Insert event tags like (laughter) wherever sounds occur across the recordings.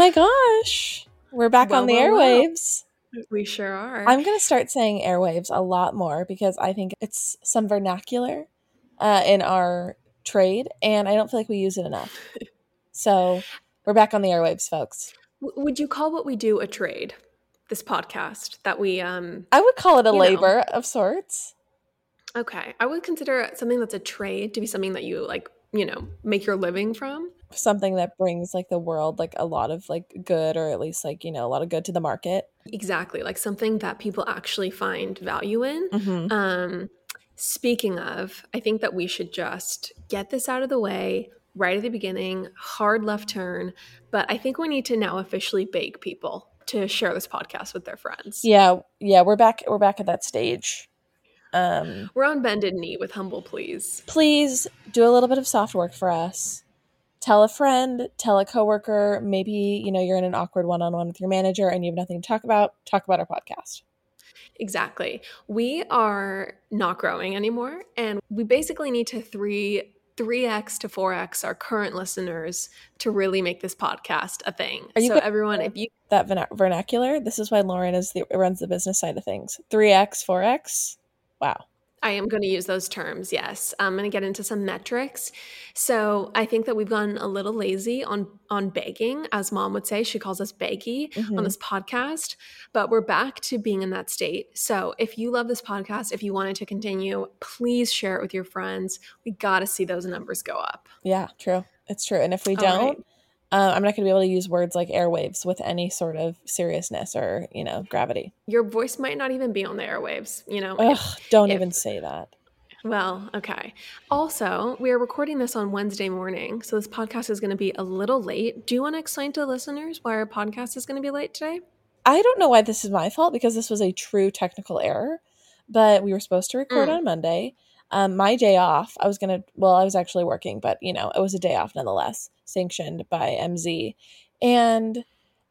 my gosh. We're back Well, on the well, well. airwaves. We sure are. I'm going to start saying airwaves a lot more because I think it's some vernacular uh, in our trade, and I don't feel like we use it enough. so we're back on the airwaves, folks. W- would you call what we do a trade? This podcast that we um I would call it a You know. labor of sorts. okay. I would consider something that's a trade to be something that you like, you know, make your living from. Something that brings like the world like a lot of like good or at least like, you know, a lot of good to the market. Exactly. Like something that people actually find value in. Mm-hmm. Um, speaking of, I think that we should just get this out of the way right at the beginning, hard left turn. But I think we need to now officially beg people to share this podcast with their friends. Yeah, yeah, we're back we're back at that stage. Um We're on bended knee with humble please. please do a little bit of soft work for us. Tell a friend, tell a coworker, maybe, you know, you're in an awkward one-on-one with your manager and you have nothing to talk about, talk about our podcast. Exactly. We are not growing anymore, and we basically need to three. 3x to 4x our current listeners to really make this podcast a thing. Are you so everyone, if you That vernacular, this is why Lauren is the runs the business side of things. 3x, 4x. Wow. I am going to use those terms. Yes, I'm going to get into some metrics. So I think that we've gotten a little lazy on on begging, as Mom would say. She calls us beggy Mhm. on this podcast, but we're back to being in that state. So if you love this podcast, if you want it to continue, please share it with your friends. We got to see those numbers go up. Yeah, true. It's true. And if we All right. Uh, I'm not going to be able to use words like airwaves with any sort of seriousness or, you know, gravity. Your voice might not even be on the airwaves. You know, Ugh, don't if- even say that. Well, okay. Also, we are recording this on Wednesday morning, so this podcast is going to be a little late. Do you want to explain to the listeners why our podcast is going to be late today? I don't know why this is my fault because this was a true technical error, but we were supposed to record Mm. on Monday. Um, my day off, I was gonna. Well, I was actually working, but you know, it was a day off nonetheless, sanctioned by MZ, and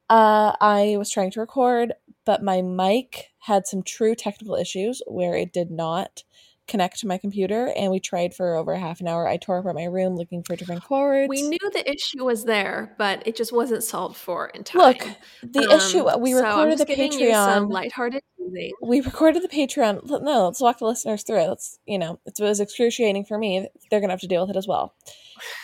uh, I was trying to record, but my mic had some true technical issues where it did not connect to my computer, and we tried for over half an hour. I tore apart my room looking for different cords. We knew the issue was there, but it just wasn't solved for in time. Look, the Um, issue we so I'm recorded just the giving you some Patreon. lighthearted teasing. we recorded the Patreon. No, let's walk the listeners through it. Let's, you know, it was excruciating for me. They're gonna have to deal with it as well. (laughs)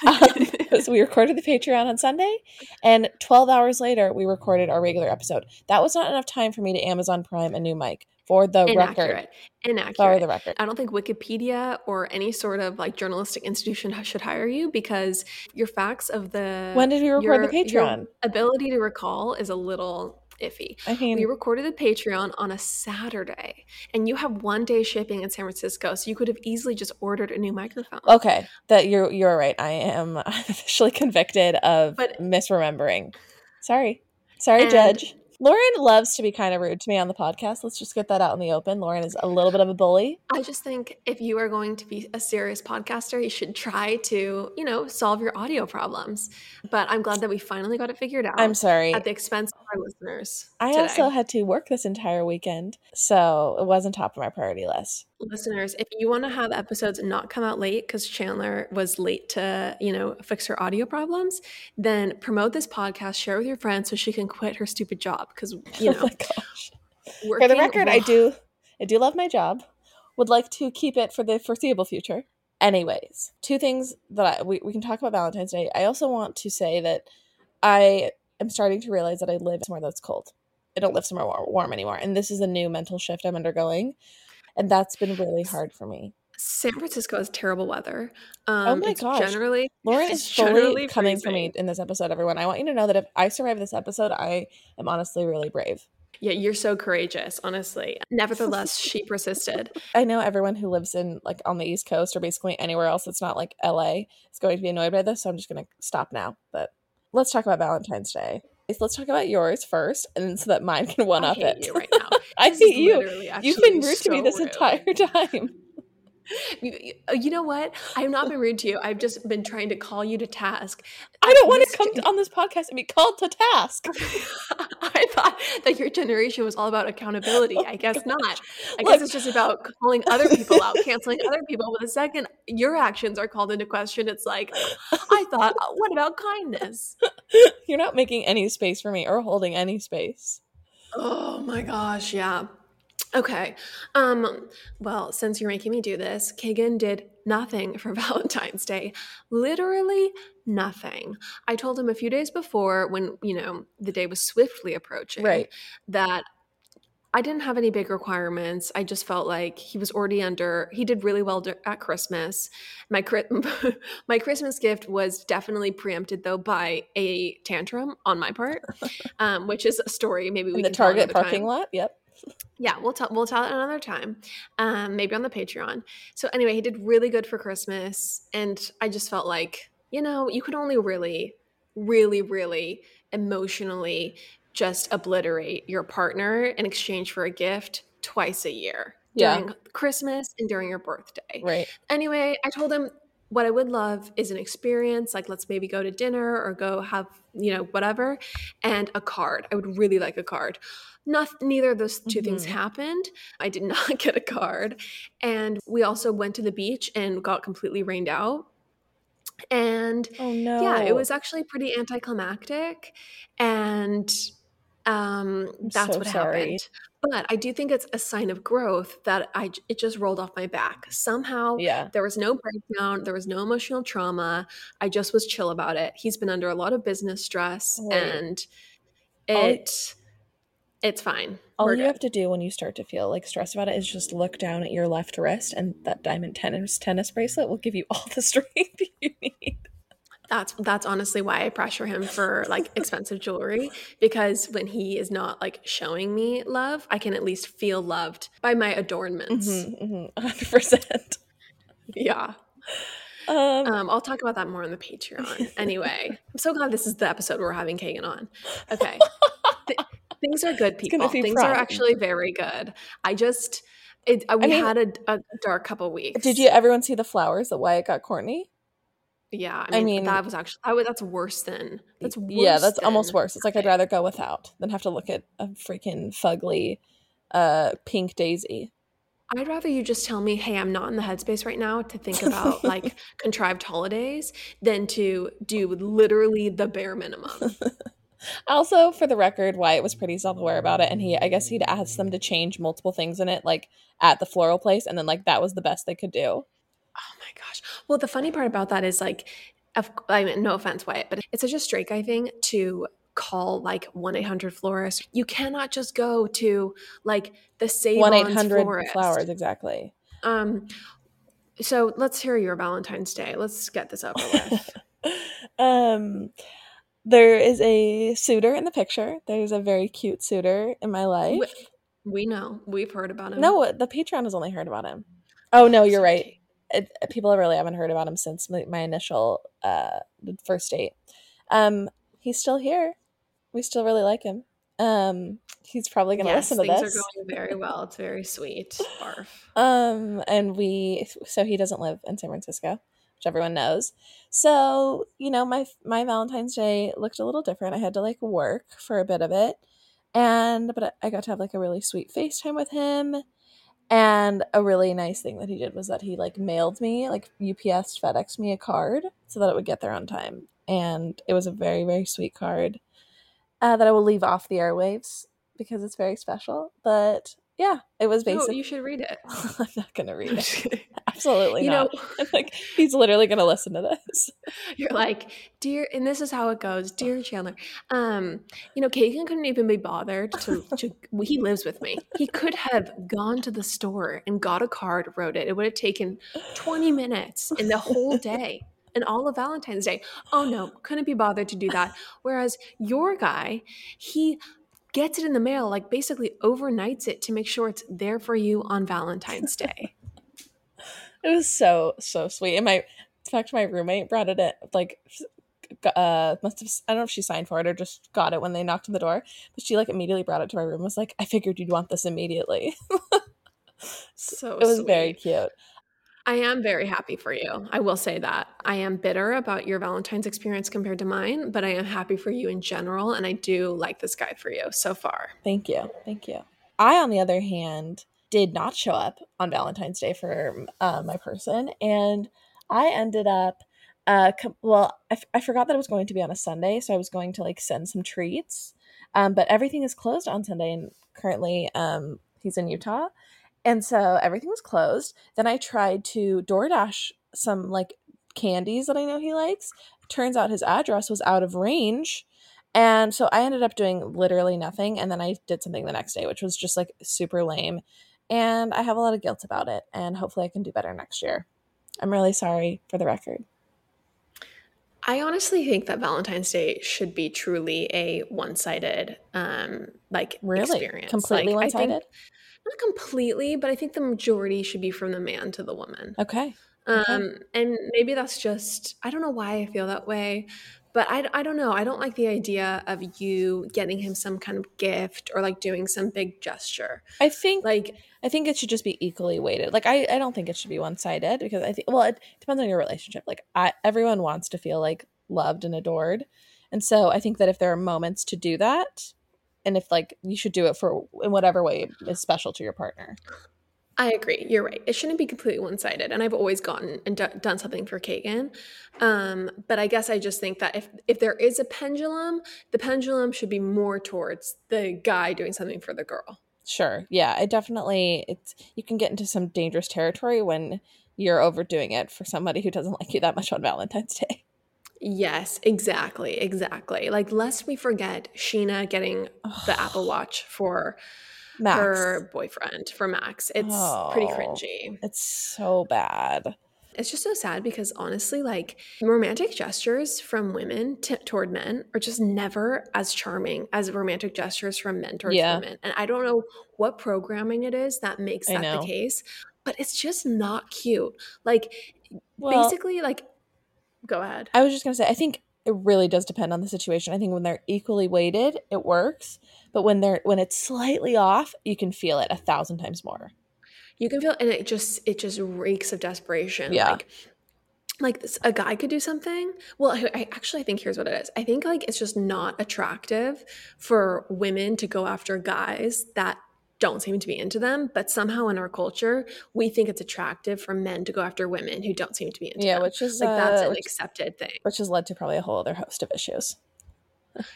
Um, (laughs) so we recorded the Patreon on Sunday, and 12 hours later, we recorded our regular episode. That was not enough time for me to Amazon Prime a new mic for the record. Inaccurate. For the record. I don't think Wikipedia or any sort of like journalistic institution should hire you because your facts of the When did we record your- the Patreon? ability to recall is a little iffy. I mean, We recorded the Patreon on a Saturday, and you have one day shipping in San Francisco, so you could have easily just ordered a new microphone. okay, that you're you're right. I am (laughs) officially convicted of But- misremembering. Sorry, sorry, Judge. Lauren loves to be kind of rude to me on the podcast. Let's just get that out in the open. Lauren is a little bit of a bully. I just think if you are going to be a serious podcaster, you should try to, you know, solve your audio problems. But I'm glad that we finally got it figured out I'm sorry. at the expense of our listeners. I today. also had to work this entire weekend, so it wasn't top of my priority list. listeners, if you want to have episodes not come out late because Chandler was late to, you know, fix her audio problems, then promote this podcast, share with your friends so she can quit her stupid job. Because you (laughs) oh know, gosh! For the record, I do, I do love my job. Would like to keep it for the foreseeable future. Anyways, two things that I, we we can talk about Valentine's Day. I also want to say that I am starting to realize that I live somewhere that's cold. I don't live somewhere warm anymore, and this is a new mental shift I'm undergoing, and that's been really hard for me. San Francisco has terrible weather. Um, Oh my gosh. Generally, Lauren is (laughs) fully coming for me in this episode, everyone. I want you to know that if I survive this episode, I am honestly really brave. Yeah, you're so courageous, honestly. Nevertheless, she persisted. (laughs) I know everyone who lives in like on the East Coast or basically anywhere else that's not like LA is going to be annoyed by this, so I'm just gonna stop now. But let's talk about Valentine's Day. Let's talk about yours first, and so that mine can one I up it. right now. (laughs) I hate you. You've been rude to me this rude. entire (laughs) time. You, you- uh, know what? I have not been rude to you. I've just been trying to call you to task. I don't want to come on this podcast and be called to task. (laughs) I thought that your generation was all about accountability. (laughs) I guess not. I Look- guess it's just about calling other people out, (laughs) canceling other people. But the second your actions are called into question, it's like, I thought, uh, what about kindness? You're not making any space for me or holding any space. Oh my gosh, yeah. Okay. Um, well, since you're making me do this, Kagan did nothing for (laughs) Valentine's Day. Literally nothing. I told him a few days before when, you know, the day was swiftly approaching Right. that I didn't have any big requirements. I just felt like he was already under he did really well at Christmas. My (laughs) my Christmas gift was definitely preempted though by a tantrum on my part. (laughs) Um, which is a story maybe we In the Target parking time. lot. Yep. Yeah, we'll tell we'll tell it another time. Um, maybe on the Patreon. So anyway, he did really good for Christmas, and I just felt like you know you could only really, really, really emotionally just obliterate your partner in exchange for a gift twice a year Yeah. during Christmas and during your birthday. Right. Anyway, I told him what I would love is an experience, like let's maybe go to dinner or go have, you know, whatever, and a card. I would really like a card. Not, neither of those 2 things Mhm. happened. (laughs) I did not (laughs) get a card. And we also went to the beach and got completely rained out. And Oh no. yeah, it was actually pretty anticlimactic. And um, that's so what sorry. happened. But I do think it's a sign of growth that i it just rolled off my back. Somehow Yeah. there was no breakdown, there was no emotional trauma. I just was chill about it. He's been under a lot of business stress Right. and All- it it's fine. All We're you good. have to do when you start to feel like stressed about it is just look down at your left wrist, and that diamond tennis tennis bracelet will give you all the (laughs) strength you need. That's that's honestly why I pressure him for like (laughs) expensive jewelry because when he is not like showing me love, I can at least feel loved by my adornments. Mhm, mhm, 100%. Yeah. Um, Um, I'll talk about that more on the Patreon. (laughs) Anyway, I'm so glad this is the episode we're having Kagan on. Okay. (laughs) Th- things are good, people. Things are actually very good. I just, it, uh, we mean- had a, a dark couple weeks. did you everyone see the flowers that Wyatt got Courtney? Yeah. I I mean, mean- that was actually, I would, that's worse than, that's worse yeah, that's almost worse. It's like I'd rather go without than have to look at a freaking fugly uh, pink daisy. I'd rather you just tell me, hey, I'm not in the headspace right now to think about like (laughs) contrived holidays than to do literally the bare minimum. (laughs) Also, for the record, Wyatt was pretty self-aware about it, and he, I guess, he'd asked them to change multiple things in it, like at the floral place, and then like that was the best they could do. Oh my gosh. Well, the funny part about that is like, of, I mean, no offense, Wyatt, but it's such a straight guy thing to call like 1 800 florist. You cannot just go to like the same One eight hundred florist. flowers, exactly. Um, so let's hear your Valentine's Day. Let's get this over with. (laughs) um, there is a suitor in the picture. There's a very cute suitor in my life. we, we know. We've heard about him. No, the Patreon has only heard about him. Oh no, you're right. It, people really haven't heard about him since my, my initial uh first date. Um, he's still here. We still really like him. Um, he's probably gonna Yes, listen to things this. are going very well. It's very sweet. (laughs) Barf. Um, and we so he doesn't live in San Francisco, which everyone knows. So you know, my my Valentine's Day looked a little different. I had to like work for a bit of it, and but I got to have like a really sweet FaceTime with him. And a really nice thing that he did was that he like mailed me, like UPS FedEx me a card so that it would get there on time. And it was a very, very sweet card uh, that I will leave off the airwaves because it's very special. But yeah, it was No, basically. you should read it. (laughs) I'm not gonna read (laughs) I'm it. Absolutely You not. know, (laughs) I'm (laughs) like, he's literally gonna listen to this. (laughs) You're like, dear, and this is how it goes, dear Chandler. Um, you know, Kagan couldn't even be bothered to, to. He lives with me. He could have gone to the store and got a card, wrote it. It would have taken 20 minutes in the whole day and all of Valentine's Day. Oh no, couldn't be bothered to do that. Whereas your guy, he gets it in the mail, like basically overnights it to make sure it's there for you on Valentine's Day. It was so so sweet. And my, in fact, my roommate brought it in. Like, uh, must have. I don't know if she signed for it or just got it when they knocked on the door. But she like immediately brought it to my room. and Was like, I figured you'd want this immediately. (laughs) So it was very cute. I am very happy for you. I will say that. I am bitter about your Valentine's experience compared to mine, but I am happy for you in general. And I do like this guy for you so far. Thank you. Thank you. I, on the other hand, did not show up on Valentine's Day for uh, my person, and I ended up. Uh, com- well, I, f- I forgot that it was going to be on a Sunday, so I was going to like send some treats. Um, but everything is closed on Sunday, and currently, um, he's in Utah, and so everything was closed. Then I tried to DoorDash some like candies that I know he likes. Turns out his address was out of range. And so I ended up doing literally nothing. And then I did something the next day, which was just like super lame. And I have a lot of guilt about it. And hopefully I can do better next year. I'm really sorry for the record. I honestly think that Valentine's Day should be truly a one-sided, um, like Really? experience. Completely Like one-sided? not completely, but I think the majority should be from the man to the woman. Okay. Okay. Um, and maybe that's just, I don't know why I feel that way, but I, I don't know. I don't like the idea of you getting him some kind of gift or like doing some big gesture. I think Like, I think it should just be equally weighted. Like I, I don't think it should be one sided because I think well it depends on your relationship. Like I everyone wants to feel like loved and adored. And so I think that if there are moments to do that and if like you should do it for in whatever way is special to your partner. I agree. You're right. It shouldn't be completely one sided. And I've always gotten and do- done something for Kagan. Um, but I guess I just think that if, if there is a pendulum, the pendulum should be more towards the guy doing something for the girl. Sure. Yeah, I definitely it's you can get into some dangerous territory when you're overdoing it for somebody who doesn't like you that much on Valentine's Day. Yes, exactly. Exactly. Like, lest we forget Sheena getting the Apple Watch for Max. her boyfriend, for Max. It's pretty Oh. cringy. It's so bad. It's just so sad because honestly, like romantic gestures from women t- toward men are just never as charming as romantic gestures from men towards Yeah. women. And I don't know what programming it is that makes that the case, but it's just not cute. Like Well, basically, like go ahead. I was just gonna say, I think it really does depend on the situation. I think when they're equally weighted, it works. But when they're when it's slightly off, you can feel it a thousand times more. You can feel, and it just it just reeks of desperation. Yeah. Like like this, a guy could do something. Well, I, I actually think here's what it is. I think like it's just not attractive for women to go after guys that don't seem to be into them, but somehow in our culture, we think it's attractive for men to go after women who don't seem to be into Yeah, them. which is like that's uh, an which, accepted thing. which has led to probably a whole other host of issues.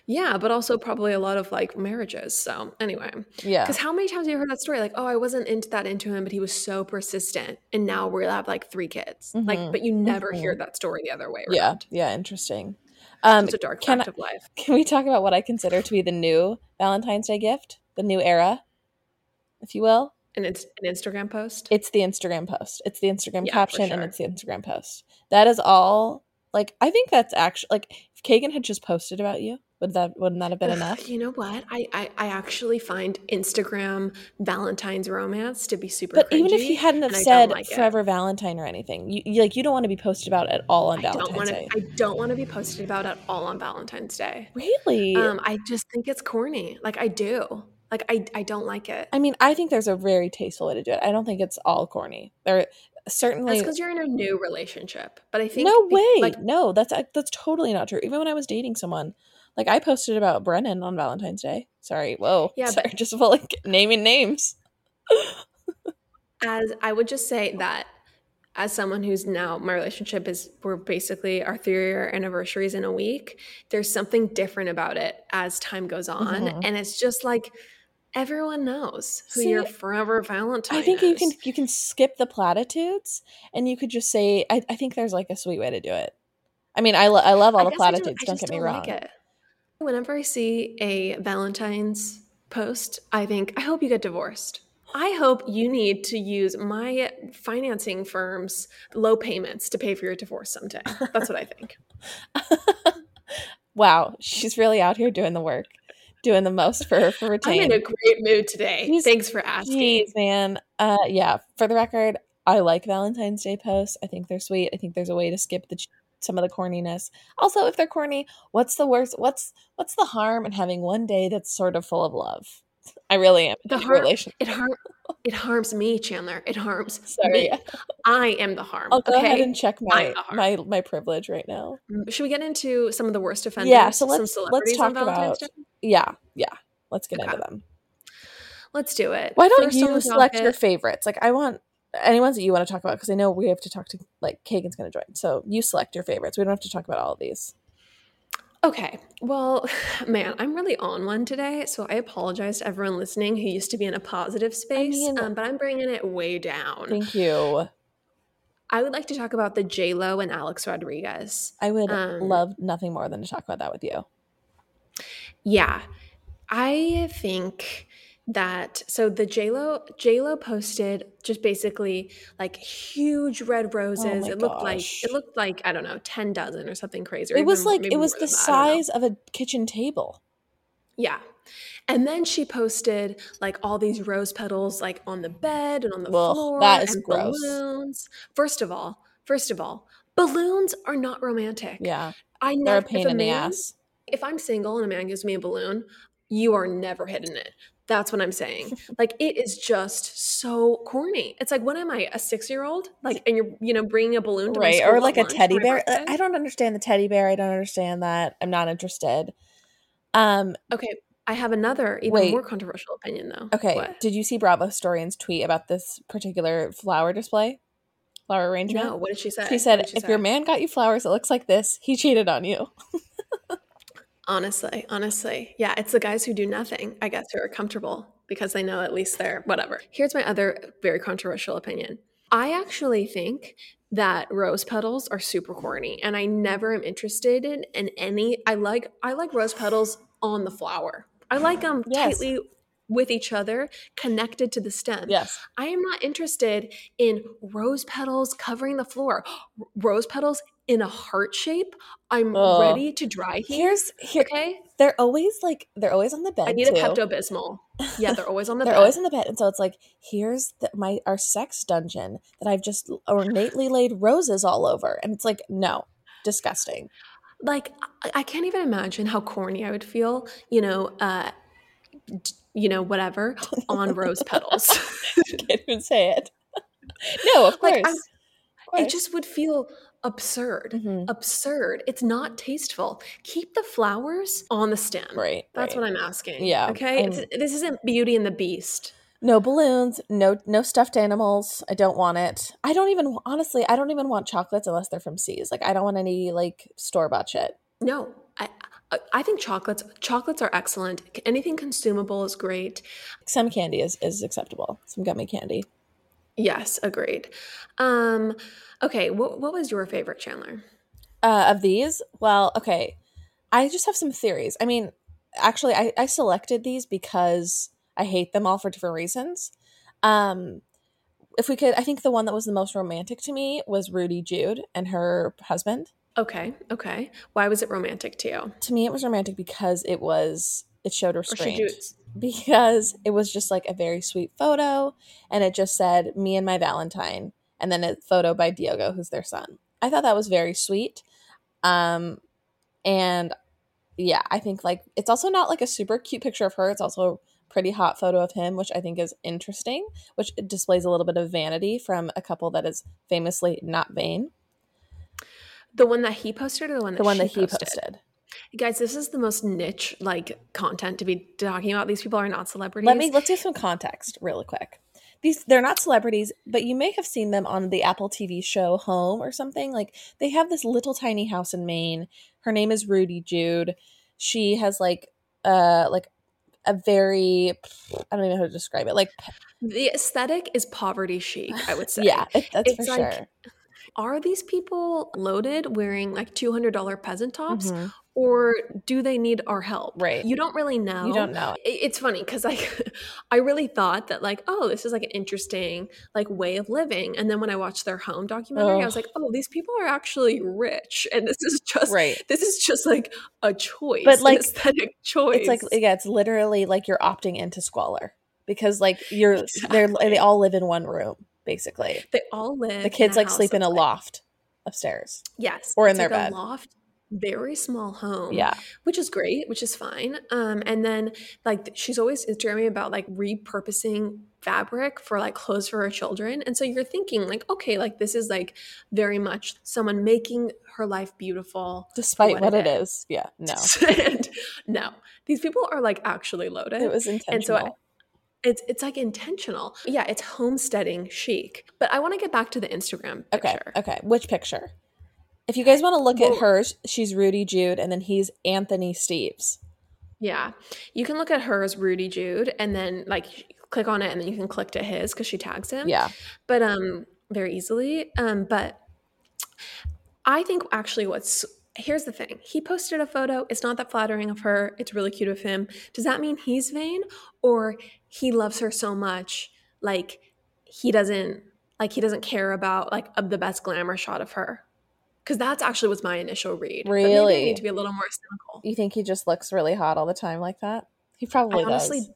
Yeah, but also probably a lot of like marriages. So anyway, Yeah, because how many times have you heard that story? Like, oh, I wasn't into that into him, but he was so persistent, and now we'll have like three kids. Like, Mhm, but you never hear mhm. that story the other way around. yeah, yeah. Interesting. Um, it's a dark fact of life. (laughs) can we talk about what I consider to be the new Valentine's Day gift, the new era, if you will? And it's an Instagram post. It's the Instagram post. It's the Instagram Yeah, caption and it's the Instagram post. That is all. Like I think that's actually like if Kagan had just posted about you, would that wouldn't that have been Ugh, enough? You know what? I, I I actually find Instagram Valentine's romance to be super. But even if cringy, he hadn't have and I don't said like it. Forever Valentine or anything, you, you like you don't want to be posted about at all on I don't Valentine's want to. Day. I don't want to be posted about at all on Valentine's Day. Really? Um, I just think it's corny. Like I do. Like I I don't like it. I mean, I think there's a very tasteful way to do it. I don't think it's all corny. There certainly That's because you're in a new relationship. But I think no be- way. Like no, that's that's totally not true. Even when I was dating someone, like I posted about Brennan on Valentine's Day. Sorry, whoa, Yeah, (laughs) sorry, just full like naming names. (laughs) as I would just say that as someone who's now my relationship is we're basically our three year anniversary is in a week. There's something different about it as time goes on, Mhm. and it's just like everyone knows who See, your forever Valentine. I think you can you can skip the platitudes and you could just say. I, I think there's like a sweet way to do it. I mean, I, lo- I love all I the platitudes. I don't get me wrong. Like it. Whenever I see a Valentine's post, I think I hope you get divorced. I hope you need to use my financing firm's low payments to pay for your divorce someday. That's what I think. (laughs) wow, she's really out here doing the work, doing the most for for retain. I'm in a great mood today. Jeez- Thanks for asking. Jeez, man. Uh, yeah. For the record, I like Valentine's Day posts. I think they're sweet. I think there's a way to skip the some of the corniness. Also, if they're corny, what's the worst? What's what's the harm in having one day that's sort of full of love? (laughs) I really am. The in a har- relation. It harm it harms me, Chandler. It harms Sorry. me. I am the harm. I'll go okay. ahead and check my I'm the harm. my my privilege right now. Should we get into some of the worst offenders? Yeah, so let's- let's talk about- Day? Yeah, yeah. Let's get Okay. into them. Let's do it. Why don't First you select your favorites? Like I want any ones that you want to talk about because I know we have to talk to like Kagan's going to join. So you select your favorites. We don't have to talk about all of these. Okay. Well, (sighs) man, I'm really on one today, so I apologize to everyone listening who used to be in a positive space, mean- um, but I'm bringing it way down. Thank you. I would like to talk about the J Lo and Alex Rodriguez. I would Um, love nothing more than to talk about that with you. Yeah, I think that so the J Lo J Lo posted just basically like huge red roses. Oh it looked like it looked like I don't know ten dozen or something crazy. or It was like it was the that, I don't know. size of a kitchen table. Yeah. And then she posted like all these rose petals like on the bed and on the Ugh, floor that is gross. balloons. First of all, first of all, balloons are not romantic. Yeah, I they're a pain a in the man, ass. If I'm single and a man gives me a balloon, you are never hitting it. That's what I'm saying. (laughs) like it is just so corny. It's like, what am I, a six year old? Like, and you're you know bringing a balloon to Right, or like a teddy bear. I don't understand the teddy bear. I don't understand that. I'm not interested. Um. Okay, I have another even Wait. more controversial opinion though. Okay. What? Did you see Bravo historian's tweet about this particular flower display, flower arrangement? No, what did she say? She said, she "If your man got you flowers that looks like this, he cheated on you." (laughs) Honestly, honestly. Yeah, it's the guys who do nothing, I guess, who are comfortable because they know at least they're whatever. Here's my other very controversial opinion. I actually think that rose petals are super corny and I never am interested in, in any I like I like rose petals on the flower. I like them Yes. tightly with each other, connected to the stem. Yes. I am not interested in rose petals covering the floor. Rose petals in a heart shape. I'm Ugh. ready to dry heat. Here's here. Okay, They're always like they're always on the bed. I need a too. Pepto Bismol. Yeah, they're always on the (laughs) They're bed. always in the bed, and so it's like here's the, my our sex dungeon that I've just ornately laid roses all over, and it's like no, disgusting. like I, can't even imagine how corny I would feel. You know, uh, d- you know, whatever on rose petals. (laughs) Can't even say it. (laughs) no, of course. Like, it just would feel absurd. Mhm. Absurd. It's not tasteful. Keep the flowers on the stem. right. That's right. what I'm asking. Yeah, Okay. This isn't Beauty and the Beast. No balloons, no no stuffed animals. I don't want it. I don't even honestly, I don't even want chocolates unless they're from See's Like I don't want any like store bought shit. No, I, I- I think chocolates chocolates are excellent. Anything consumable is great. Some candy is is acceptable. Some gummy candy. Yes, agreed. Um, okay, what what was your favorite Chandler? Uh, of these, well, okay, I just have some theories. I mean, actually, I, I selected these because I hate them all for different reasons. Um, if we could, I think the one that was the most romantic to me was Rudy Jude and her husband. Okay, okay. Why was it romantic to you? To me, it was romantic because it was it showed Or she restraint. Because it was just like a very sweet photo and it just said me and my valentine and then a photo by diogo who's their son. I thought that was very sweet um and yeah i think like it's also not like a super cute picture of her it's also a pretty hot photo of him which i think is interesting which displays a little bit of vanity from a couple that is famously not vain. The one that he posted or the one that the one that he posted Guys, this is the most niche like content to be talking about. These people are not celebrities. Let me let's give some context really quick. These they're not celebrities, but you may have seen them on the Apple TV show Home or something. Like they have this little tiny house in Maine. Her name is Rudy Jude. She has like uh like a very I don't even know how to describe it. Like the aesthetic is poverty chic, I would (laughs) say. yeah, that's It's for like sure. Are these people loaded wearing like $200 peasant tops Mhm. or do they need our help? Right. You don't really know. You don't know. It's funny because like (laughs) I really thought that like oh this is like an interesting like way of living and then when I watched their home documentary I was like oh these people are actually rich and this is just Right. this is just like a choice But, an like, aesthetic choice It's like yeah, it's literally like you're opting into squalor because like you're (laughs) they're they all live in one room basically. they all live The kids like sleep in a loft upstairs. yes or in it's their like bed. a loft very small home Yeah. which is great which is fine um and then like she's always Instagramming about like repurposing fabric for like clothes for her children and so you're thinking like okay like this is like very much someone making her life beautiful Despite what what, it it is. Yeah. No. (laughs) and no these people are like actually loaded It was and intentional. so I, It's it's like intentional. Yeah, it's homesteading chic. But I want to get back to the Instagram Okay. picture. Okay. Which picture? If you guys want to look Well- at hers, she's Rudy Jude, and then he's Anthony Steves. Yeah. You can look at hers, Rudy Jude, and then like click on it and then you can click to his because she tags him. Yeah. But um very easily. Um, but I think actually what's here's the thing. He posted a photo. It's not that flattering of her. It's really cute of him. Does that mean he's vain? Or he loves her so much, like he doesn't like he doesn't care about like of the best glamour shot of her? Because that's actually was my initial read. Maybe I Really? need to be a little more cynical. You think he just looks really hot all the time like that? He probably I honestly, does.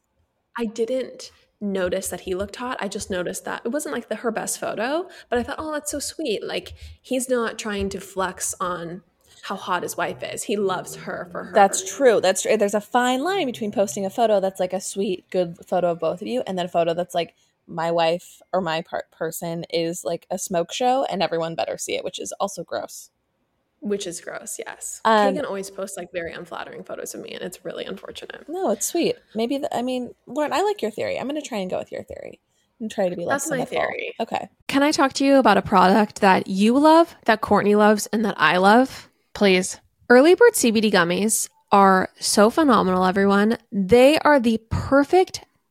I didn't notice that he looked hot. I just noticed that it wasn't like the her best photo, but I thought, oh, that's so sweet. Like he's not trying to flex on how hot his wife is. He loves her for her. That's true. That's true. There's a fine line between posting a photo that's like a sweet, good photo of both of you, and then a photo that's like my wife or my part person is like a smoke show, and everyone better see it, which is also gross. which is gross. Yes, Um, Kagan always posts like very unflattering photos of me, and it's really unfortunate. No, it's sweet. Maybe the, I mean, Lauren, I like your theory. I'm going to try and go with your theory and try to be less That's my theory. Okay. Can I talk to you about a product that you love, that Courtney loves, and that I love? Please. Early Bird CBD gummies are so phenomenal, everyone. They are the perfect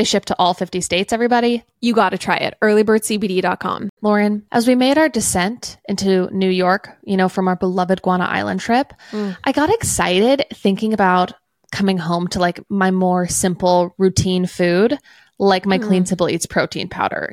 They ship to all 50 states, everybody. You got to try it. Earlybirdcbd.com. Lauren, as we made our descent into New York, you know, from our beloved Guana Island trip, Mm. I got excited thinking about coming home to like my more simple routine food, like my Mm. Clean Simple Eats protein powder.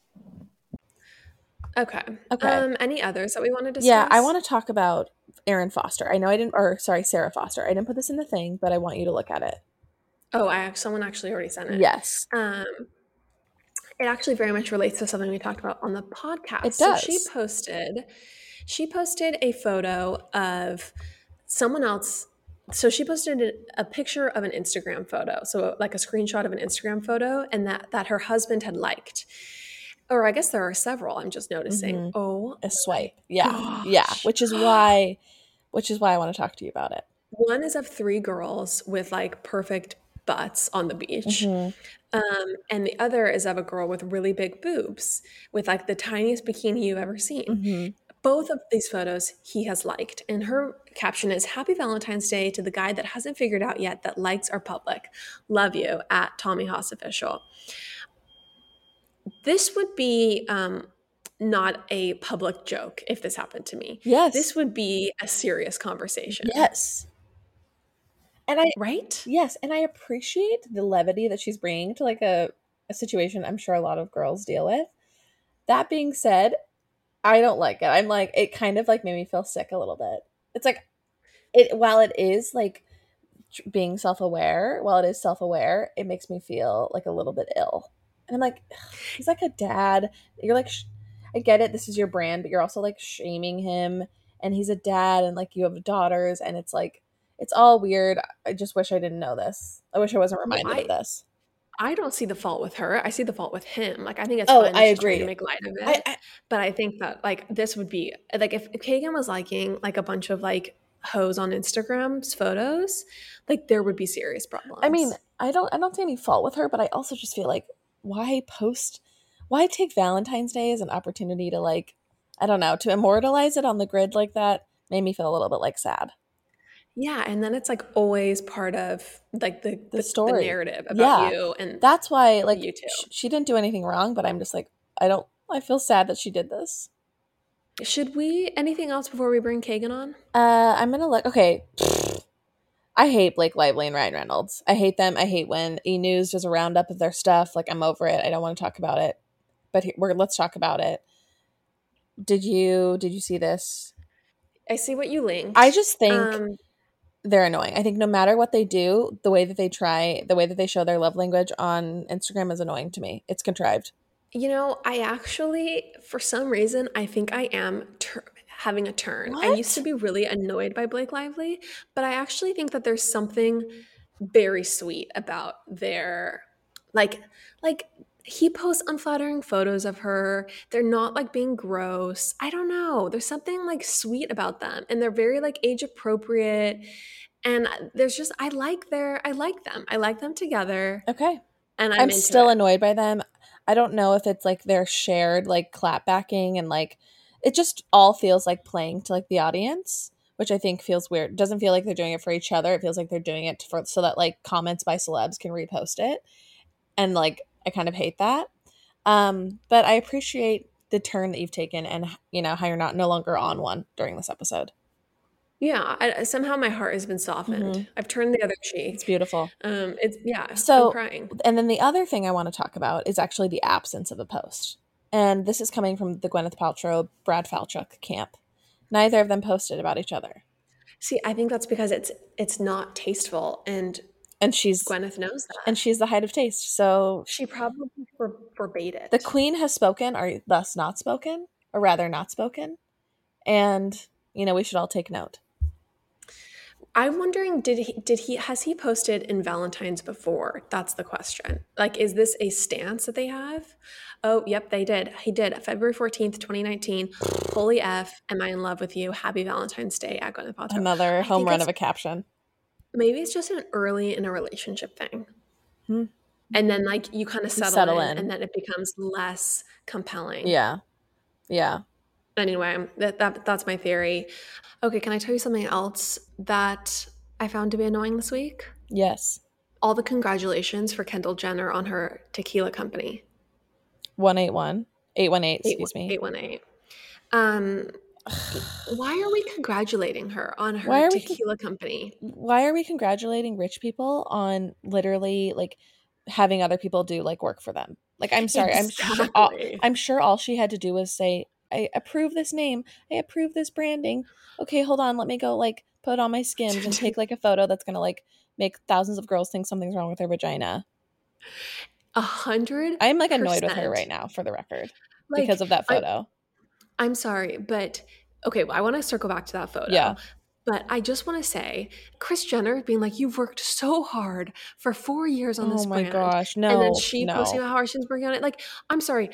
Okay. Okay. Um, any others that we want to discuss? Yeah, I want to talk about Erin Foster. I know I didn't, or sorry, Sara Foster. I didn't put this in the thing, but I want you to look at it. Oh, I have someone actually already sent it. Yes. Um, it actually very much relates to something we talked about on the podcast. It So she posted, she posted a photo of someone else. So she posted a, a picture of an Instagram photo, so like a screenshot of an Instagram photo, and that that her husband had liked. Or I guess there are several. I'm just noticing. Mhm. Oh, A swipe. Yeah. Yeah. Which is why, which is why I want to talk to you about it. one is of three girls with like perfect butts on the beach. Mhm. Um, and the other is of a girl with really big boobs, with like the tiniest bikini you've ever seen. Mhm. Both of these photos he has liked. And her caption is Happy Valentine's Day to the guy that hasn't figured out yet that likes are public. Love you at Tommy Haas Official. This would be um, not a public joke if this happened to me. Yes. This would be a serious conversation. Yes. And I, Right? yes, and I appreciate the levity that she's bringing to like a, a situation I'm sure a lot of girls deal with. That being said, I don't like it. I'm like, it kind of like made me feel sick a little bit. It's like, it, while it is like tr- being self aware, while it is self aware, it makes me feel like a little bit ill. And I'm like, he's like a dad. You're like, sh- I get it. This is your brand, but you're also like shaming him. And he's a dad, and like you have daughters, and it's like, It's all weird. I just wish I didn't know this. I wish I wasn't reminded I- of this. I don't see the fault with her. I see the fault with him. Like I think it's Oh, I agree. To make light of it. I, I, but I think that like this would be like if Kagan was liking like a bunch of like hoes on Instagram's photos, like there would be serious problems. I mean, I don't I don't see any fault with her, but I also just feel like why post why take Valentine's Day as an opportunity to like I don't know, to immortalize it on the grid like that made me feel a little bit like sad. yeah, and then it's like always part of like the the, story. narrative about Yeah. you and That's why like You too. sh- she didn't do anything wrong, but I'm just like I don't I feel sad that she did this. should we anything else before we bring Kagan on? Uh I'm gonna look okay. I hate Blake Lively and Ryan Reynolds. I hate them. I hate when E News does a roundup of their stuff. Like I'm over it. I don't want to talk about it. But we're let's talk about it. Did you did you see this? I see what you linked. I just think um, they're annoying. I think no matter what they do, the way that they try, the way that they show their love language on Instagram is annoying to me. It's contrived. You know, I actually, for some reason, I think I am tur having a turn. I used to be really annoyed by Blake Lively, but I actually think that there's something very sweet about their, like, like he posts unflattering photos of her. They're not like being gross. I don't know. There's something like sweet about them, and they're very like age appropriate. And there's just I like their I like them. I like them together, Okay. and I'm, I'm, still it. annoyed by them. I don't know if it's like their shared like clap backing and like it just all feels like playing to like the audience, which I think feels weird. It doesn't feel like they're doing it for each other. It feels like they're doing it for so that like comments by celebs can repost it. And like I kind of hate that. Um, but I appreciate the turn that you've taken and you know how you're not no longer on one during this episode. Yeah, I, somehow my heart has been softened. I've turned the other cheek. It's beautiful. Um, it's yeah. So- I'm crying. And then the other thing I want to talk about is actually the absence of a post. And this is coming from the Gwyneth Paltrow, Brad Falchuk camp. Neither of them posted about each other. See, I think that's because it's it's not tasteful, and And she's Gwyneth knows that. and she's the height of taste. So she probably for, forbade it. the queen has spoken, or thus not spoken, or rather not spoken. And you know, we should all take note. I'm wondering, did he did he has he posted in Valentine's before? That's the question. Like, is this a stance that they have? Oh, yep, they did. He did. February 14th, 2019. Holy F, am I in love with you? Happy Valentine's Day at Gwyneth Paltrow. Another I home run of a caption. maybe it's just an early in a relationship thing. Hmm. And then like you kind of settle, settle in, in. and then it becomes less compelling. Yeah. Yeah. Anyway, that, that that's my theory. Okay, can I tell you something else that I found to be annoying this week? Yes. All the congratulations for Kendall Jenner on her tequila company. 181. 818, excuse me. 818. Um why are we congratulating her on her Why are we con- tequila company? Why are we congratulating rich people on literally like having other people do like work for them? Like I'm sorry, I'm sure all, I'm sure all she had to do was say, I approve this name. I approve this branding. Okay, hold on. Let me go like put on my skims and take like a photo that's going to like make thousands of girls think something's wrong with their vagina. A hundred I'm like annoyed with her right now for the record Like, because of that photo. I'm sorry, but okay, well, I want to circle back to that photo. Yeah. But I just want to say, Kris Jenner being like, "You've worked so hard for four years on this oh my brand," gosh. No. and then she no. posting how hard she's working on it. Like, I'm sorry,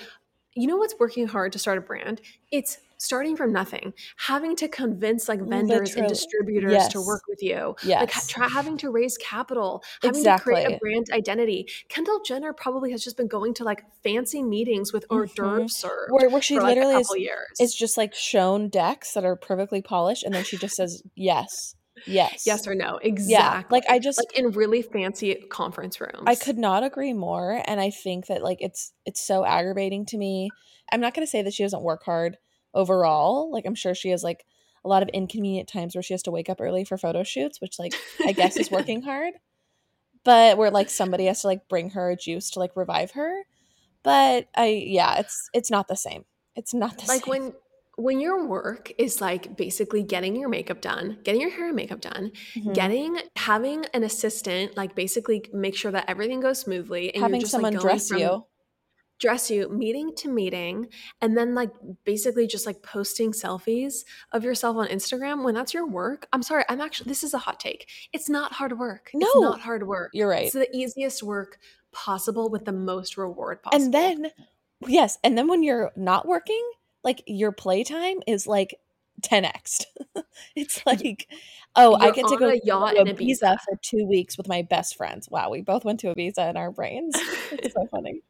you know what's working hard to start a brand? It's starting from nothing, having to convince like vendors and distributors to work with you. yes. Like ha- try, having to raise capital, having to create a brand identity. Kendall Jenner probably has just been going to like fancy meetings with hors Mhm. d'oeuvres served where, where she for like literally a is it's just like shown decks that are perfectly polished and then she just says yes yes yes or no, exactly. yeah like i just like in really fancy conference rooms. i could not agree more and i think that like it's it's so aggravating to me i'm not going to say that she doesn't work hard overall like i'm sure she has like a lot of inconvenient times where she has to wake up early for photo shoots which like i guess is working hard but where like somebody has to like bring her a juice to like revive her but i yeah it's it's not the same it's not the like same Like when when your work is like basically getting your makeup done, getting your hair and makeup done, Mhm. getting having an assistant like basically make sure that everything goes smoothly and having you're just someone like dress from, you dress you meeting to meeting and then like basically just like posting selfies of yourself on Instagram when that's your work. I'm sorry, I'm actually this is a hot take. It's not hard work. No. It's not hard work. You're right. It's the easiest work possible with the most reward possible. And then, yes, and then when you're not working, like your playtime is like 10x. (laughs) it's like, oh, I You're get to go a yacht to in Ibiza Ibiza. for two weeks with my best friends. Wow, we both went to Ibiza in our brains. (laughs) It's so funny.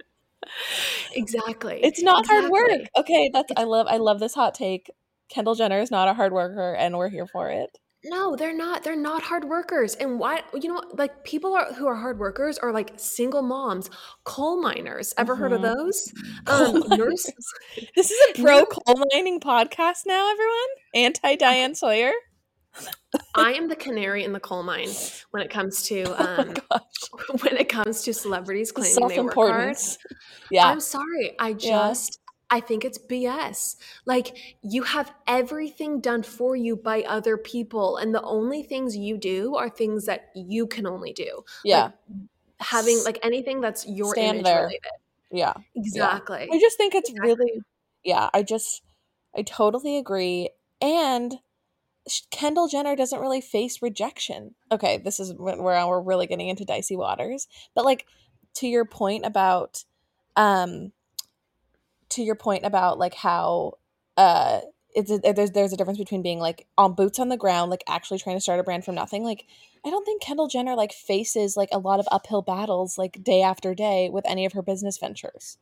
exactly. It's not hard work. Okay, that's I love I love this hot take. Kendall Jenner is not a hard worker, and we're here for it. No, they're not. They're not hard workers. And why, you know, like people are, who are hard workers are like single moms, coal miners. Ever heard of Mhm. those? (laughs) Um, nurses. (laughs) This is a (laughs) pro coal mining podcast now, everyone. Anti Diane Sawyer. I am the canary in the coal mine when it comes to Oh um, gosh, when it comes to celebrities claiming self they work hard. Yeah, I'm sorry. I just I think it's BS. Like you have everything done for you by other people and the only things you do are things that you can only do. yeah, Like having like anything that's your Stand image there. related. yeah. Exactly. I just think it's Exactly. really, yeah. I just, I totally agree. And Kendall Jenner doesn't really face rejection. Okay, this is where we're really getting into dicey waters. But like to your point about, um, to your point about like how, uh, it's a, there's there's a difference between being like on boots on the ground, like actually trying to start a brand from nothing. Like I don't think Kendall Jenner like faces like a lot of uphill battles like day after day with any of her business ventures.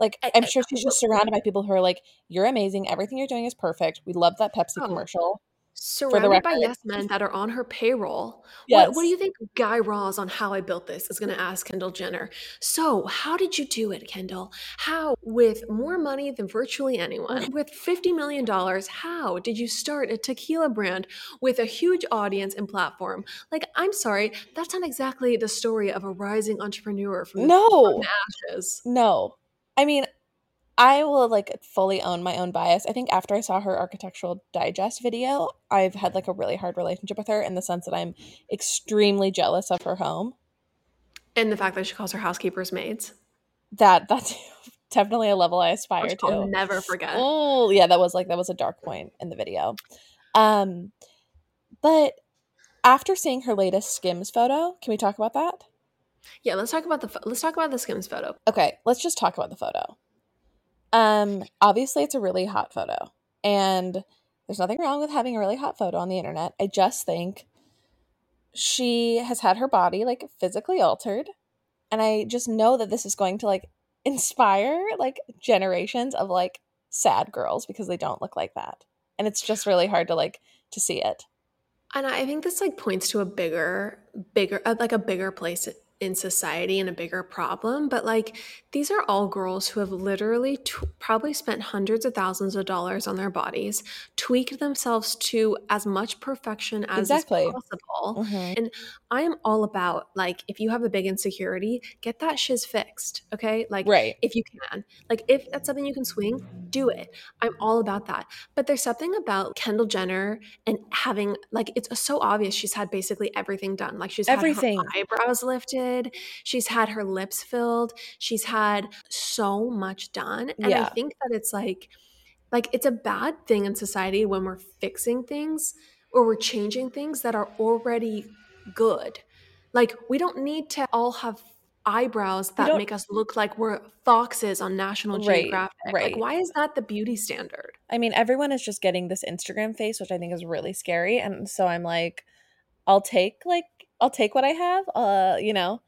Like I- I'm I- sure she's just surrounded by people who are like, "You're amazing. Everything you're doing is perfect. We love that Pepsi Oh. commercial." Surrounded by yes men that are on her payroll. Yes. What, what do you think Guy Raz on How I Built This is going to ask Kendall Jenner? So, how did you do it, Kendall? How, with more money than virtually anyone, (laughs) with $50 million, how did you start a tequila brand with a huge audience and platform? Like, I'm sorry, that's not exactly the story of a rising entrepreneur from, No. from ashes. No. I mean, I will like fully own my own bias. I think after I saw her architectural digest video, I've had like a really hard relationship with her in the sense that I'm extremely jealous of her home. And the fact that she calls her housekeepers maids, That that's (laughs) definitely a level I aspire which to. I'll never forget. Oh, yeah, that was like that was a dark point in the video. Um but after seeing her latest Skims photo, can we talk about that? Yeah, let's talk about the let's talk about the Skims photo. Okay, let's just talk about the photo. Um obviously it's a really hot photo and there's nothing wrong with having a really hot photo on the internet. I just think she has had her body like physically altered and I just know that this is going to like inspire like generations of like sad girls because they don't look like that. And it's just really hard to like to see it. And I think this like points to a bigger, bigger, uh, like a bigger place in society and a bigger problem. But like these are all girls who have literally t- probably spent hundreds of thousands of dollars on their bodies, tweaked themselves to as much perfection as Exactly. is possible. Mhm. And I am all about like if you have a big insecurity, get that shiz fixed. Okay, like Right. if you can. Like if that's something you can swing, do it. I'm all about that. But there's something about Kendall Jenner and having like it's so obvious she's had basically everything done. Like she's Everything. eyebrows lifted, she's had her lips filled, she's had so much done. And I think that it's like like it's a bad thing in society when we're fixing things or we're changing things that are already good. Like we don't need to all have eyebrows that make us look like we're foxes on National Right, Geographic. right. Like why is that the beauty standard? I mean, everyone is just getting this Instagram face, which I think is really scary. And so I'm like, I'll take like I'll take what I have. Uh, you know,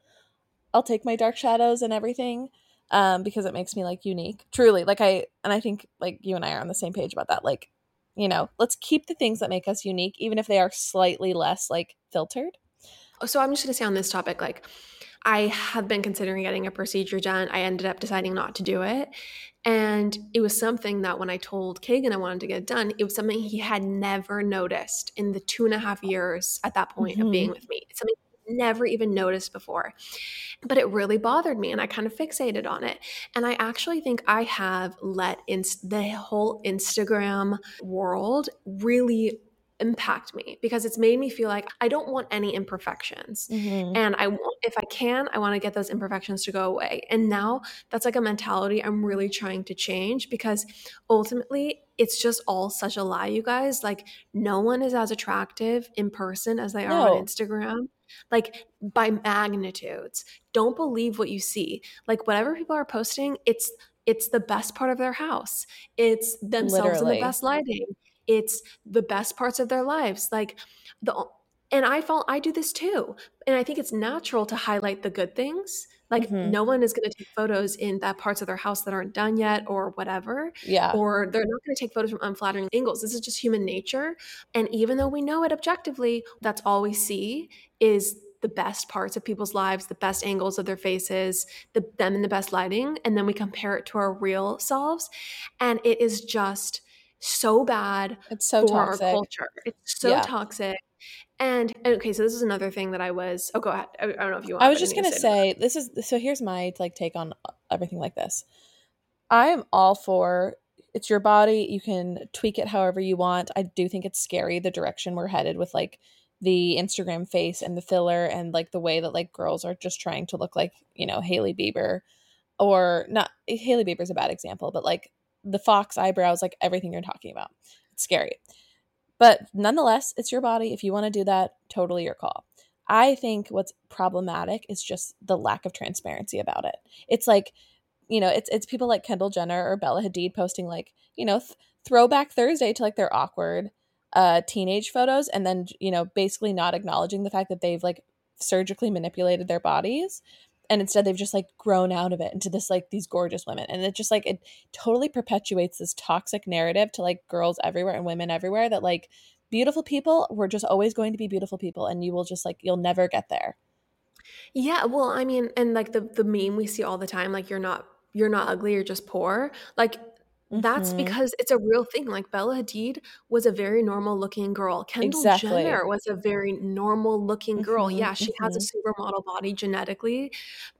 I'll take my dark shadows and everything. Um, because it makes me like unique. Truly. Like I and I think like you and I are on the same page about that. Like, you know, let's keep the things that make us unique, even if they are slightly less like filtered. Oh, so I'm just going to say on this topic like I have been considering getting a procedure done. I ended up deciding not to do it. And it was something that when I told Kagan I wanted to get done, it was something he had never noticed in the two and a half years at that point of Mhm. being with me. It's something never even noticed before. But it really bothered me and I kind of fixated on it. And I actually think I have let inst- the whole Instagram world really impact me because it's made me feel like I don't want any imperfections. Mm-hmm. And I want, if I can, I want to get those imperfections to go away. And now that's like a mentality I'm really trying to change because ultimately it's just all such a lie, you guys. Like, no one is as attractive in person as they are on Instagram like by magnitudes. Don't believe what you see. Like whatever people are posting, it's it's the best part of their house. It's themselves Literally. in the best lighting. It's the best parts of their lives. Like the and I fall I do this too. And I think it's natural to highlight the good things. Like mm-hmm. no one is going to take photos in that parts of their house that aren't done yet or whatever. Yeah. Or they're not going to take photos from unflattering angles. This is just human nature. And even though we know it objectively, that's all we see is the best parts of people's lives, the best angles of their faces, the them in the best lighting, and then we compare it to our real selves, and it is just so bad. It's so for toxic. our culture. It's so yeah. toxic. And, and, okay, so this is another thing that I was. Oh, go ahead. I, I don't know if you. want I was just gonna say this is so. Here's my like take on uh, everything like this. I am all for it's your body. You can tweak it however you want. I do think it's scary the direction we're headed with like the Instagram face and the filler and like the way that like girls are just trying to look like, you know, Hailey Bieber or not Hailey Bieber's a bad example, but like the fox eyebrows, like everything you're talking about. It's scary. But nonetheless, it's your body. If you want to do that, totally your call. I think what's problematic is just the lack of transparency about it. It's like, you know, it's it's people like Kendall Jenner or Bella Hadid posting like, you know, th- throwback Thursday to like their awkward uh, teenage photos and then you know basically not acknowledging the fact that they've like surgically manipulated their bodies and instead they've just like grown out of it into this like these gorgeous women. And it just like it totally perpetuates this toxic narrative to like girls everywhere and women everywhere that like beautiful people we're just always going to be beautiful people and you will just like you'll never get there. Yeah well i mean and like the the meme we see all the time like you're not you're not ugly you're just poor like that's mm-hmm. because it's a real thing. Like Bella Hadid was a very normal looking girl. Kendall exactly. Jenner was a very normal looking girl. Mm-hmm, yeah, she mm-hmm. has a mm-hmm. supermodel body genetically,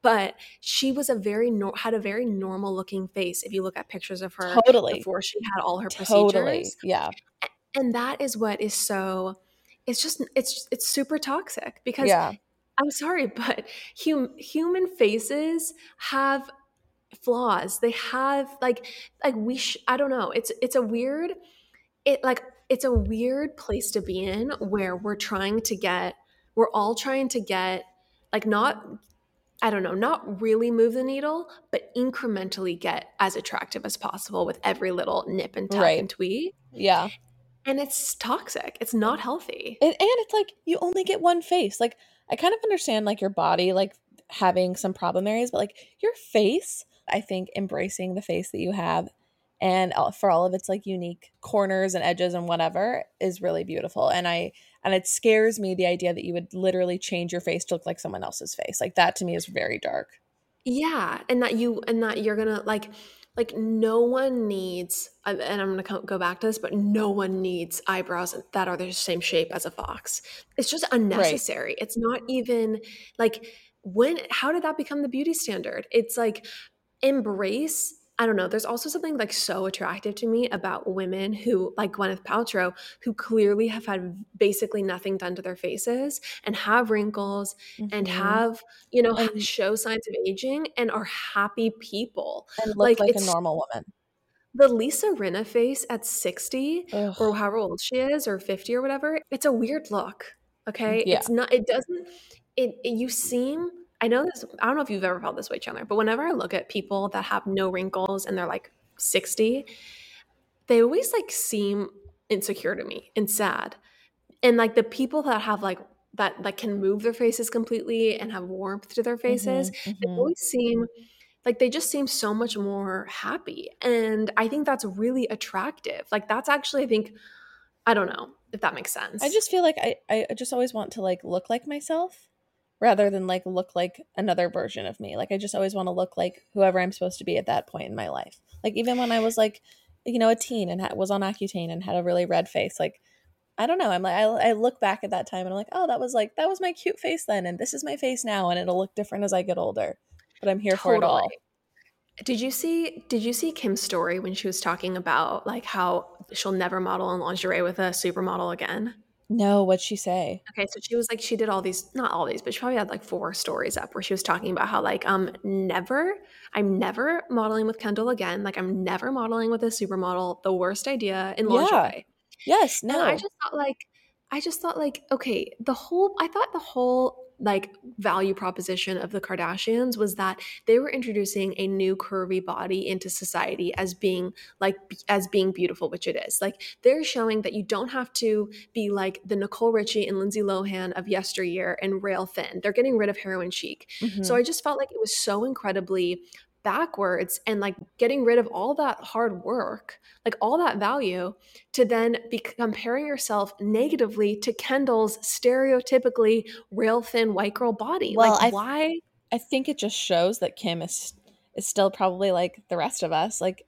but she was a very no- had a very normal looking face. If you look at pictures of her totally before she had all her totally. procedures, yeah, and that is what is so. It's just it's it's super toxic because yeah. I'm sorry, (laughs) but hum- human faces have flaws they have like like we sh- i don't know it's it's a weird it like it's a weird place to be in where we're trying to get we're all trying to get like not I don't know, not really move the needle, but incrementally get as attractive as possible with every little nip and tuck right. and tweet. Yeah. And it's toxic. It's not healthy. And, and it's like you only get one face. Like I kind of understand like your body like having some problem areas, but like your face, I think embracing the face that you have. And uh, for all of its like unique corners and edges and whatever is really beautiful. And i and it scares me the idea that you would literally change your face to look like someone else's face. Like that to me is very dark. Yeah and that you and that you're gonna like like no one needs uh, and i'm gonna go back to this but no one needs eyebrows that are the same shape as a fox. It's just unnecessary. Right. it's not even like when how did that become the beauty standard? It's like embrace I don't know. There's also something like so attractive to me about women who, like Gwyneth Paltrow, who clearly have had basically nothing done to their faces and have wrinkles mm-hmm. and have, you know, and, show signs of aging and are happy people. And look like, like a normal woman. The Lisa Rinna face at 60 Ugh. or however old she is or 50 or whatever, it's a weird look. Okay. Yeah. It's not, it doesn't, it, it you seem I know this, I don't know if you've ever felt this way, Chandler, but whenever I look at people that have no wrinkles and they're like 60, they always like seem insecure to me and sad. And like the people that have like that that can move their faces completely and have warmth to their faces, mm-hmm, mm-hmm. they always seem like they just seem so much more happy. And I think that's really attractive. Like that's actually I think I don't know if that makes sense. I just feel like I I just always want to like look like myself rather than like look like another version of me. Like I just always want to look like whoever I'm supposed to be at that point in my life. Like even when I was like, you know, a teen and ha- was on Accutane and had a really red face, like I don't know. I'm like I, I look back at that time and I'm like, oh, that was like that was my cute face then, and this is my face now, and it'll look different as I get older. But I'm here totally. for it all. Did you see did you see Kim's story when she was talking about like how she'll never model in lingerie with a supermodel again? No, what'd she say? Okay, so she was like she did all these not all these, but she probably had like four stories up where she was talking about how like um never I'm never modeling with Kendall again. Like I'm never modeling with a supermodel. The worst idea in lingerie. Yeah. Yes, no. And I just thought like I just thought like okay, the whole I thought the whole like value proposition of the Kardashians was that they were introducing a new curvy body into society as being like as being beautiful, which it is. Like they're showing that you don't have to be like the Nicole Richie and Lindsay Lohan of yesteryear and rail thin. They're getting rid of heroin chic. Mhm. So I just felt like it was so incredibly backwards and like getting rid of all that hard work, like all that value to then be comparing yourself negatively to Kendall's stereotypically rail thin white girl body. Well, like I- why? I think it just shows that Kim is is still probably like the rest of us, like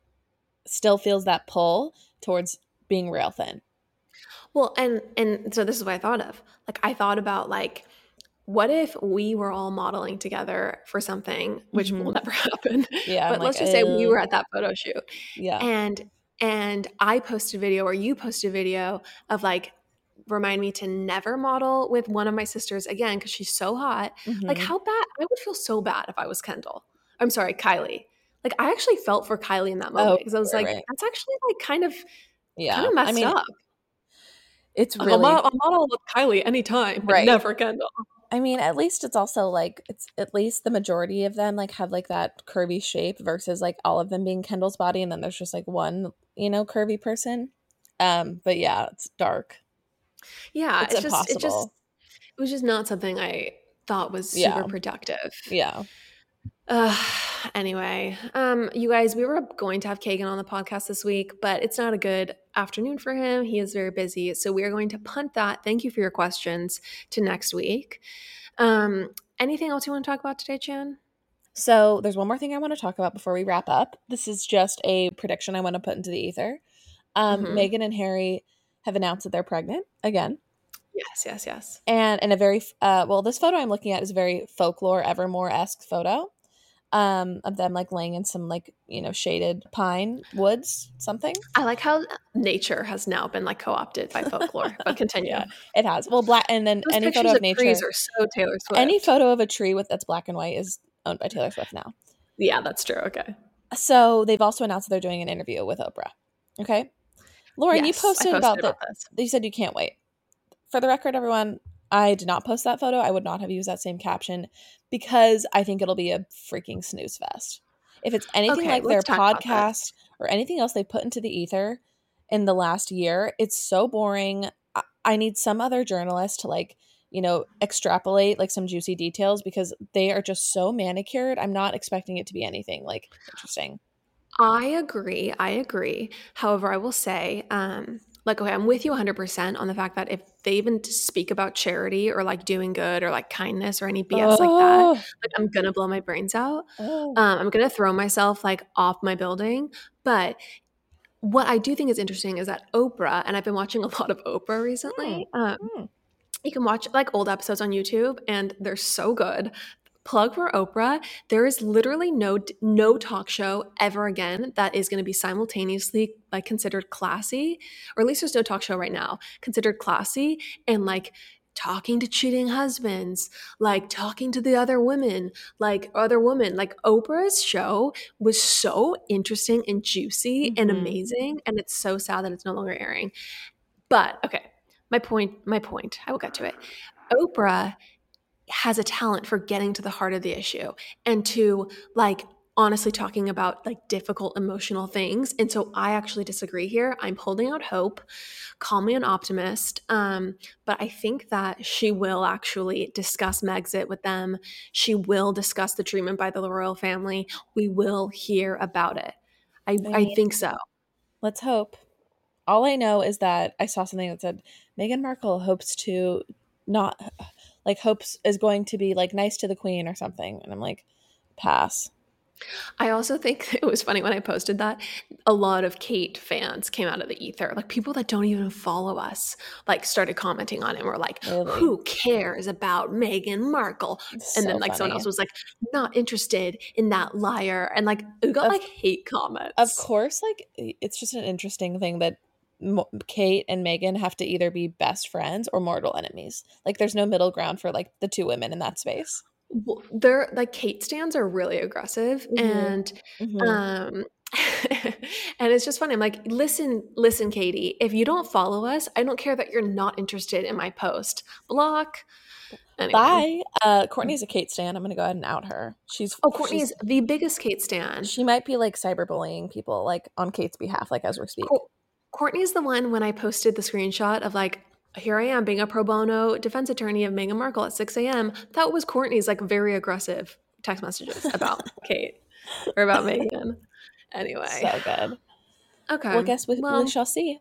still feels that pull towards being rail thin. Well, and and so this is what I thought of. Like I thought about like what if we were all modeling together for something which will Mhm. never (laughs) happen. Yeah, but let's like, just say we were at that photo shoot Yeah, and and I posted a video or you posted a video of like remind me to never model with one of my sisters again because she's so hot. Like Mhm. how bad I would feel so bad if I was Kendall. I'm sorry, Kylie. Like I actually felt for Kylie in that Oh, moment because I was right, like, right. that's actually like kind of yeah. kind of messed I mean, up. it's Like, really. I'll, mo- I'll model with Kylie anytime, but Right. never Kendall. I mean, at least it's also like it's at least the majority of them like have like that curvy shape versus like all of them being Kendall's body, and then there's just like one you know curvy person. Um, but yeah, it's dark. Yeah, It's it's, just it just it was just not something I thought was super Yeah. productive. Yeah. Uh, (sighs) anyway, um, you guys, we were going to have Kagan on the podcast this week, but it's not a good afternoon for him. He is very busy. So we are going to punt that. Thank you for your questions to next week. Um, anything else you want to talk about today, Chan? So there's one more thing I want to talk about before we wrap up. This is just a prediction I want to put into the ether. Um, Mhm. Meghan and Harry have announced that they're pregnant again, Yes, yes, yes. and in a very uh, well, this photo I'm looking at is a very folklore Evermore esque photo. Um, of them like laying in some like you know shaded pine woods, something. I like how nature has now been like co-opted by folklore. but (laughs) continue. Yeah, It has well black, and then Those any photo of of nature, trees are so Taylor Swift. any photo of a tree with that's black and white is owned by Taylor Swift now. yeah, that's true. Okay. So they've also announced that they're doing an interview with Oprah. Okay, Lauren, you Yes, I posted, about the. this. You said you can't wait. For the record, everyone, I did not post that photo. I would not have used that same caption because I think it'll be a freaking snooze fest. If it's anything Okay, like their let's talk about that. podcast or anything else they put into the ether in the last year, it's so boring. I, I need some other journalist to like, you know, extrapolate like some juicy details because they are just so manicured. I'm not expecting it to be anything like interesting. I agree. I agree. However, I will say, um, like, okay, I'm with you 100% on the fact that if they even speak about charity or like doing good or like kindness or any BS like that, Oh, like, I'm gonna blow my brains out. oh. Um, I'm gonna throw myself like off my building. But what I do think is interesting is that Oprah, and I've been watching (laughs) a lot of Oprah recently. Um, Hmm. you can watch like old episodes on YouTube, and they're so good. Plug for Oprah. There is literally no no talk show ever again that is going to be simultaneously like considered classy, or at least there's no talk show right now considered classy and like talking to cheating husbands, like talking to the other women, like other women. Like Oprah's show was so interesting and juicy and Mhm. amazing, and it's so sad that it's no longer airing. But okay, my point, my point, I will get to it. Oprah has a talent for getting to the heart of the issue and to like honestly talking about like difficult emotional things. And so I actually disagree here. I'm holding out hope. Call me an optimist. Um, but I think that she will actually discuss Megxit with them. She will discuss the treatment by the royal family. We will hear about it. I, I I think so. Let's hope. All I know is that I saw something that said Meghan Markle hopes to not like hopes is going to be like nice to the queen or something, and I'm like, pass. I also think (laughs) it was funny when I posted that a lot of Kate fans came out of the ether. Like people that don't even follow us, like started commenting on it and were like, Really? who cares about Meghan Markle? It's And so then like someone else was like, not interested in that liar. And like we got Of- like hate comments. Of course, like it's just an interesting thing that Mo- Kate and Meghan have to either be best friends or mortal enemies. Like there's no middle ground for like the two women in that space. Well, they're like Kate stands are really aggressive Mhm. and Mhm. um (laughs) and it's just funny. I'm like, listen, listen, Katie, if you don't follow us, I don't care that you're not interested in my post. Block. Anyway. Bye. Uh, Courtney's a Kate stan. I'm gonna go ahead and out her. She's Oh, Courtney she's- is the biggest Kate stan. She might be like cyberbullying people, like on Kate's behalf, like as we're speaking. Cour- Courtney's the one when I posted the screenshot of like, here I am being a pro bono defense attorney of Meghan Markle at 6 a.m. That was Courtney's like very aggressive text messages about (laughs) Kate or about Meghan. Anyway, So good. okay. Well, guess we, Well, we shall see.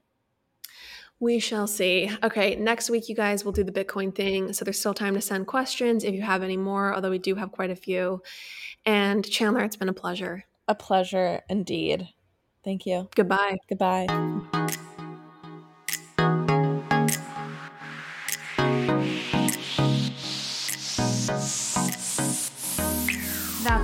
We shall see. Okay, next week, you guys will do the Bitcoin thing. So there's still time to send questions if you have any more, although we do have quite a few. And Chandler, it's been a pleasure. A pleasure indeed. Thank you. Goodbye. Goodbye.